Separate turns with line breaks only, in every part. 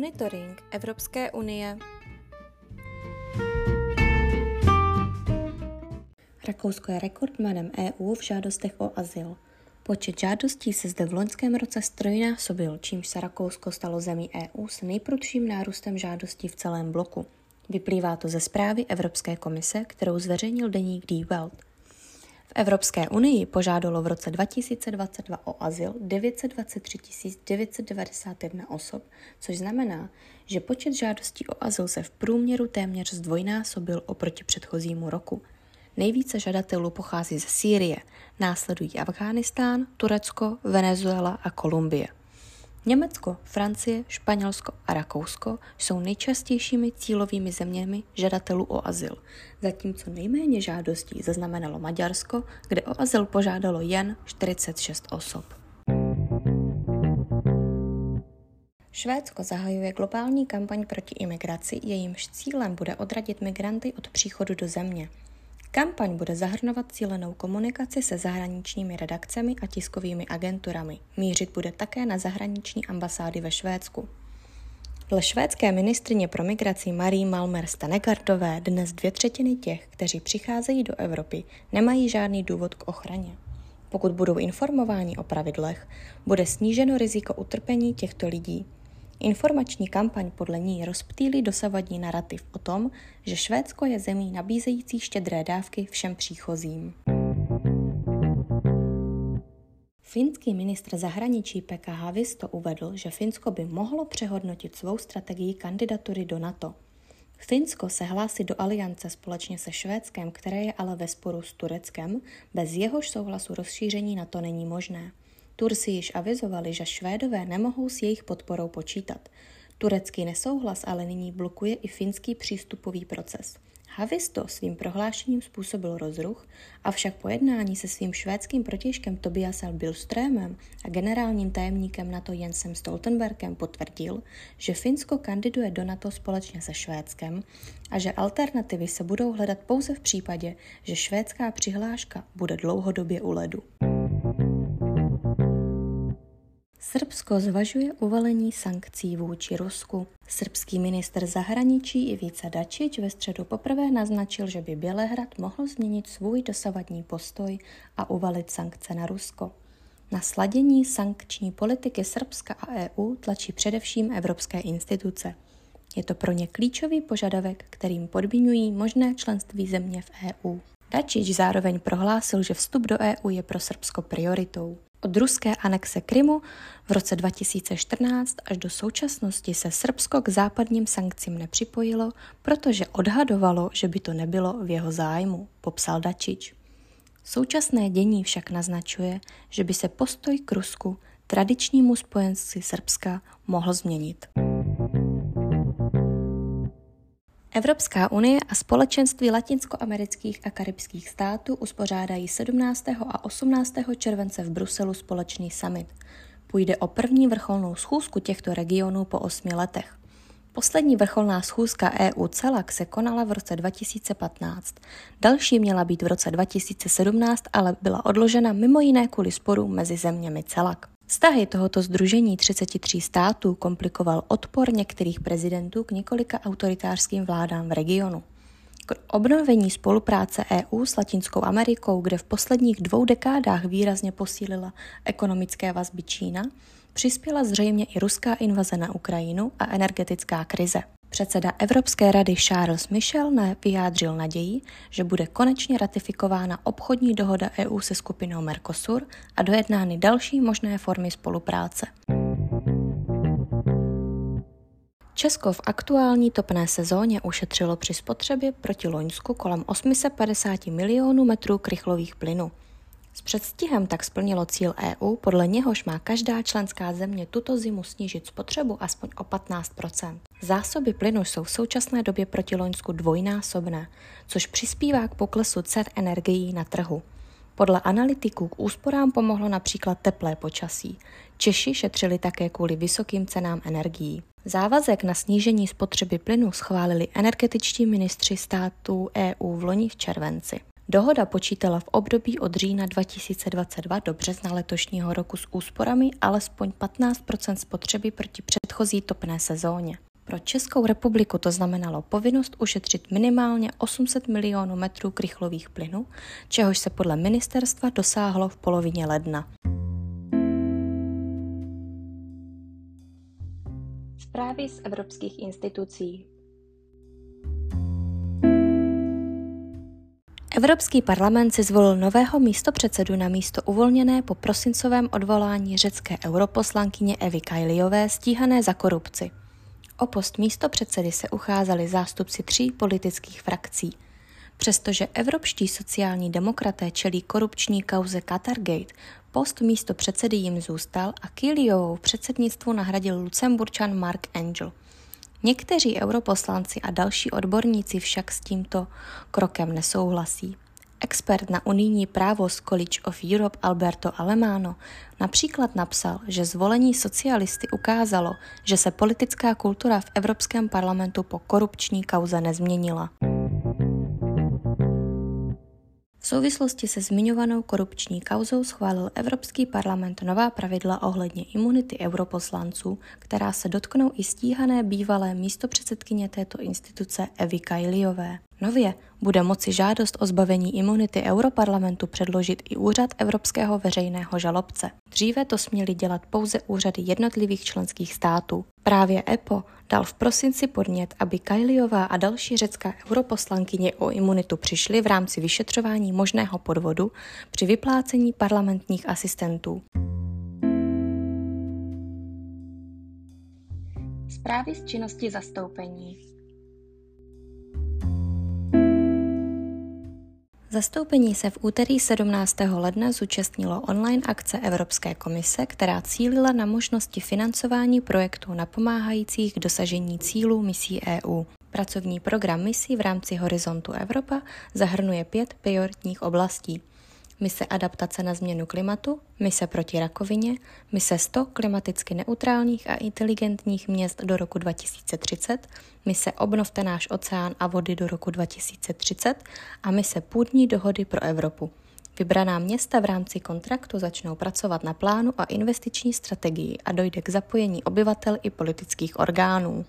Monitoring Evropské unie.
Rakousko je rekordmanem EU v žádostech o azyl. Počet žádostí se zde v loňském roce strojnásobil, čímž se Rakousko stalo zemí EU s nejprudším nárůstem žádostí v celém bloku. Vyplývá to ze zprávy Evropské komise, kterou zveřejnil deník Die Welt. V Evropské unii požádalo v roce 2022 o azyl 923 991 osob, což znamená, že počet žádostí o azyl se v průměru téměř zdvojnásobil oproti předchozímu roku. Nejvíce žadatelů pochází ze Sýrie, následují Afghánistán, Turecko, Venezuela a Kolumbie. Německo, Francie, Španělsko a Rakousko jsou nejčastějšími cílovými zeměmi žadatelů o azyl, zatímco nejméně žádostí zaznamenalo Maďarsko, kde o azyl požádalo jen 46 osob. Švédsko zahajuje globální kampaň proti imigraci, jejímž cílem bude odradit migranty od příchodu do země. Kampaň bude zahrnovat cílenou komunikaci se zahraničními redakcemi a tiskovými agenturami. Mířit bude také na zahraniční ambasády ve Švédsku. Dle švédské ministrině pro migraci Marie Malmer Stanegardové dnes dvě třetiny těch, kteří přicházejí do Evropy, nemají žádný důvod k ochraně. Pokud budou informováni o pravidlech, bude sníženo riziko utrpení těchto lidí Informační kampaň podle ní rozptýlí dosavadní narrativ o tom, že Švédsko je zemí nabízející štědré dávky všem příchozím. Finský ministr zahraničí Pekka Havisto uvedl, že Finsko by mohlo přehodnotit svou strategii kandidatury do NATO. Finsko se hlásí do aliance společně se Švédskem, které je ale ve sporu s Tureckem, bez jehož souhlasu rozšíření NATO není možné. Turci již avizovali, že Švédové nemohou s jejich podporou počítat. Turecký nesouhlas ale nyní blokuje i finský přístupový proces. Havisto svým prohlášením způsobil rozruch, avšak po jednání se svým švédským protěžkem Tobiasem Billströmem a generálním tajemníkem NATO Jensem Stoltenbergem potvrdil, že Finsko kandiduje do NATO společně se Švédskem a že alternativy se budou hledat pouze v případě, že švédská přihláška bude dlouhodobě u ledu. Srbsko zvažuje uvalení sankcí vůči Rusku. Srbský minister zahraničí Ivica Dačič ve středu poprvé naznačil, že by Bělehrad mohl změnit svůj dosavadní postoj a uvalit sankce na Rusko. Na sladění sankční politiky Srbska a EU tlačí především evropské instituce. Je to pro ně klíčový požadavek, kterým podmiňují možné členství země v EU. Dačič zároveň prohlásil, že vstup do EU je pro Srbsko prioritou. Od ruské anexe Krymu v roce 2014 až do současnosti se Srbsko k západním sankcím nepřipojilo, protože odhadovalo, že by to nebylo v jeho zájmu, popsal Dačič. Současné dění však naznačuje, že by se postoj k Rusku, tradičnímu spojenci Srbska, mohl změnit. Evropská unie a společenství latinskoamerických a karibských států uspořádají 17. a 18. července v Bruselu společný summit. Půjde o první vrcholnou schůzku těchto regionů po osmi letech. Poslední vrcholná schůzka EU CELAC se konala v roce 2015. Další měla být v roce 2017, ale byla odložena mimo jiné kvůli sporu mezi zeměmi CELAC. Vztahy tohoto združení 33 států komplikoval odpor některých prezidentů k několika autoritářským vládám v regionu. K obnovení spolupráce EU s Latinskou Amerikou, kde v posledních dvou dekádách výrazně posílila ekonomické vazby Čína, přispěla zřejmě i ruská invaze na Ukrajinu a energetická krize. Předseda Evropské rady Charles Michel vyjádřil naději, že bude konečně ratifikována obchodní dohoda EU se skupinou Mercosur a dojednány další možné formy spolupráce. Česko v aktuální topné sezóně ušetřilo při spotřebě proti Loňsku kolem 850 milionů metrů krychlových plynů. S předstihem tak splnilo cíl EU, podle něhož má každá členská země tuto zimu snížit spotřebu aspoň o 15% Zásoby plynu jsou v současné době proti Loňsku dvojnásobné, což přispívá k poklesu cen energií na trhu. Podle analytiků k úsporám pomohlo například teplé počasí. Češi šetřili také kvůli vysokým cenám energií. Závazek na snížení spotřeby plynu schválili energetičtí ministři států EU v loni v červenci. Dohoda počítala v období od října 2022 do března letošního roku s úsporami alespoň 15 spotřeby proti předchozí topné sezóně. Pro Českou republiku to znamenalo povinnost ušetřit minimálně 800 milionů metrů krychlových plynů, čehož se podle ministerstva dosáhlo v polovině ledna. Zprávy z evropských institucí. Evropský parlament si zvolil nového místopředsedu na místo uvolněné po prosincovém odvolání řecké europoslankyně Evy Kajliové stíhané za korupci. O post místopředsedy se ucházeli zástupci tří politických frakcí. Přestože evropští sociální demokraté čelí korupční kauze Qatargate, post místo předsedy jim zůstal a Kiliovou předsednictvu nahradil Lucemburčan Mark Angel. Někteří europoslanci a další odborníci však s tímto krokem nesouhlasí. Expert na unijní právo z College of Europe Alberto Alemano například napsal, že zvolení socialisty ukázalo, že se politická kultura v Evropském parlamentu po korupční kauze nezměnila. Souvislosti se zmiňovanou korupční kauzou schválil Evropský parlament nová pravidla ohledně imunity europoslanců, která se dotknou i stíhané bývalé místopředsedkyně této instituce Evy Kajliové. Nově bude moci žádost o zbavení imunity Europarlamentu předložit i úřad Evropského veřejného žalobce. Dříve to směli dělat pouze úřady jednotlivých členských států. Právě EPO dal v prosinci podnět, aby Kajliová a další řecká europoslankyně o imunitu přišli v rámci vyšetřování možného podvodu při vyplácení parlamentních asistentů. Zprávy z činnosti zastoupení. Zastoupení se v úterý 17. ledna zúčastnilo online akce Evropské komise, která cílila na možnosti financování projektů napomáhajících k dosažení cílů misí EU. Pracovní program misí v rámci Horizontu Evropa zahrnuje pět prioritních oblastí mise adaptace na změnu klimatu, mise proti rakovině, mise 100 klimaticky neutrálních a inteligentních měst do roku 2030, mise Obnovte náš oceán a vody do roku 2030 a mise Půdní dohody pro Evropu. Vybraná města v rámci kontraktu začnou pracovat na plánu a investiční strategii a dojde k zapojení obyvatel i politických orgánů.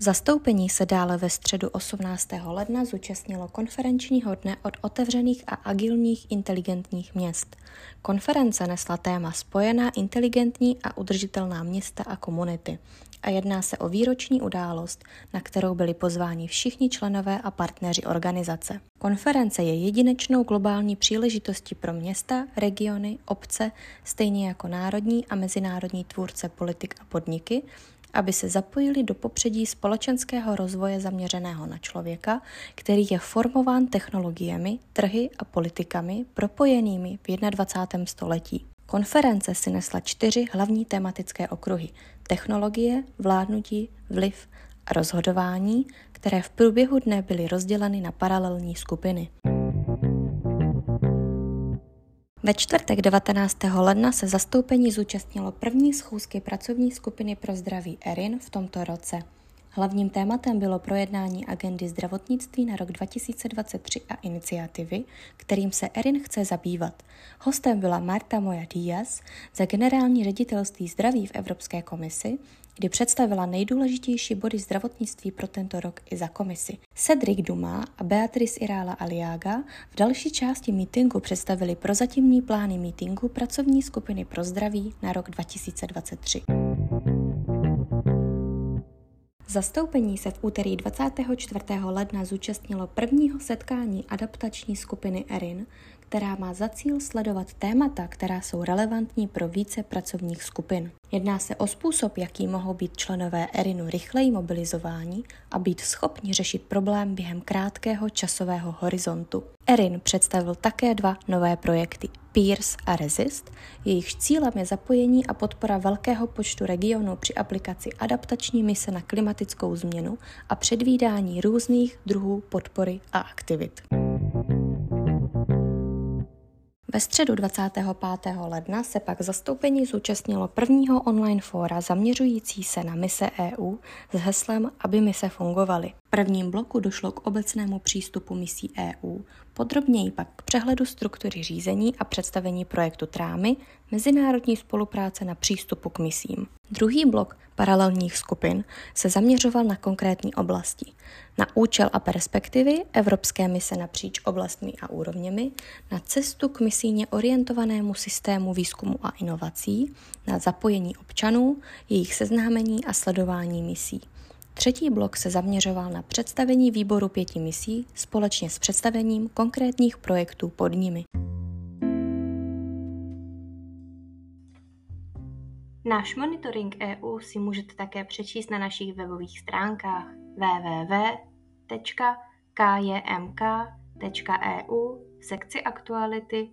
Zastoupení se dále ve středu 18. ledna zúčastnilo konferenčního dne od otevřených a agilních inteligentních měst. Konference nesla téma Spojená inteligentní a udržitelná města a komunity a jedná se o výroční událost, na kterou byli pozváni všichni členové a partneři organizace. Konference je jedinečnou globální příležitostí pro města, regiony, obce, stejně jako národní a mezinárodní tvůrce politik a podniky, aby se zapojili do popředí společenského rozvoje zaměřeného na člověka, který je formován technologiemi, trhy a politikami propojenými v 21. století. Konference si nesla čtyři hlavní tematické okruhy technologie, vládnutí, vliv a rozhodování, které v průběhu dne byly rozděleny na paralelní skupiny. Ve čtvrtek 19. ledna se zastoupení zúčastnilo první schůzky pracovní skupiny pro zdraví ERIN v tomto roce. Hlavním tématem bylo projednání agendy zdravotnictví na rok 2023 a iniciativy, kterým se ERIN chce zabývat. Hostem byla Marta Moja Díaz za generální ředitelství zdraví v Evropské komisi kdy představila nejdůležitější body zdravotnictví pro tento rok i za komisi. Cedric Duma a Beatrice Irála Aliaga v další části mítingu představili prozatímní plány mítingu pracovní skupiny pro zdraví na rok 2023. Zastoupení se v úterý 24. ledna zúčastnilo prvního setkání adaptační skupiny ERIN, která má za cíl sledovat témata, která jsou relevantní pro více pracovních skupin. Jedná se o způsob, jaký mohou být členové ERINu rychleji mobilizováni a být schopni řešit problém během krátkého časového horizontu. ERIN představil také dva nové projekty Peers a Resist, jejichž cílem je zapojení a podpora velkého počtu regionů při aplikaci adaptační mise na klimatickou změnu a předvídání různých druhů podpory a aktivit. Ve středu 25. ledna se pak zastoupení zúčastnilo prvního online fóra zaměřující se na mise EU s heslem Aby mise fungovaly. Prvním bloku došlo k obecnému přístupu misí EU, podrobněji pak k přehledu struktury řízení a představení projektu Trámy, mezinárodní spolupráce na přístupu k misím. Druhý blok paralelních skupin se zaměřoval na konkrétní oblasti, na účel a perspektivy evropské mise napříč oblastmi a úrovněmi, na cestu k misijně orientovanému systému výzkumu a inovací, na zapojení občanů, jejich seznámení a sledování misí. Třetí blok se zaměřoval na představení výboru pěti misí společně s představením konkrétních projektů pod nimi.
Náš monitoring EU si můžete také přečíst na našich webových stránkách www.kjmk.eu v sekci aktuality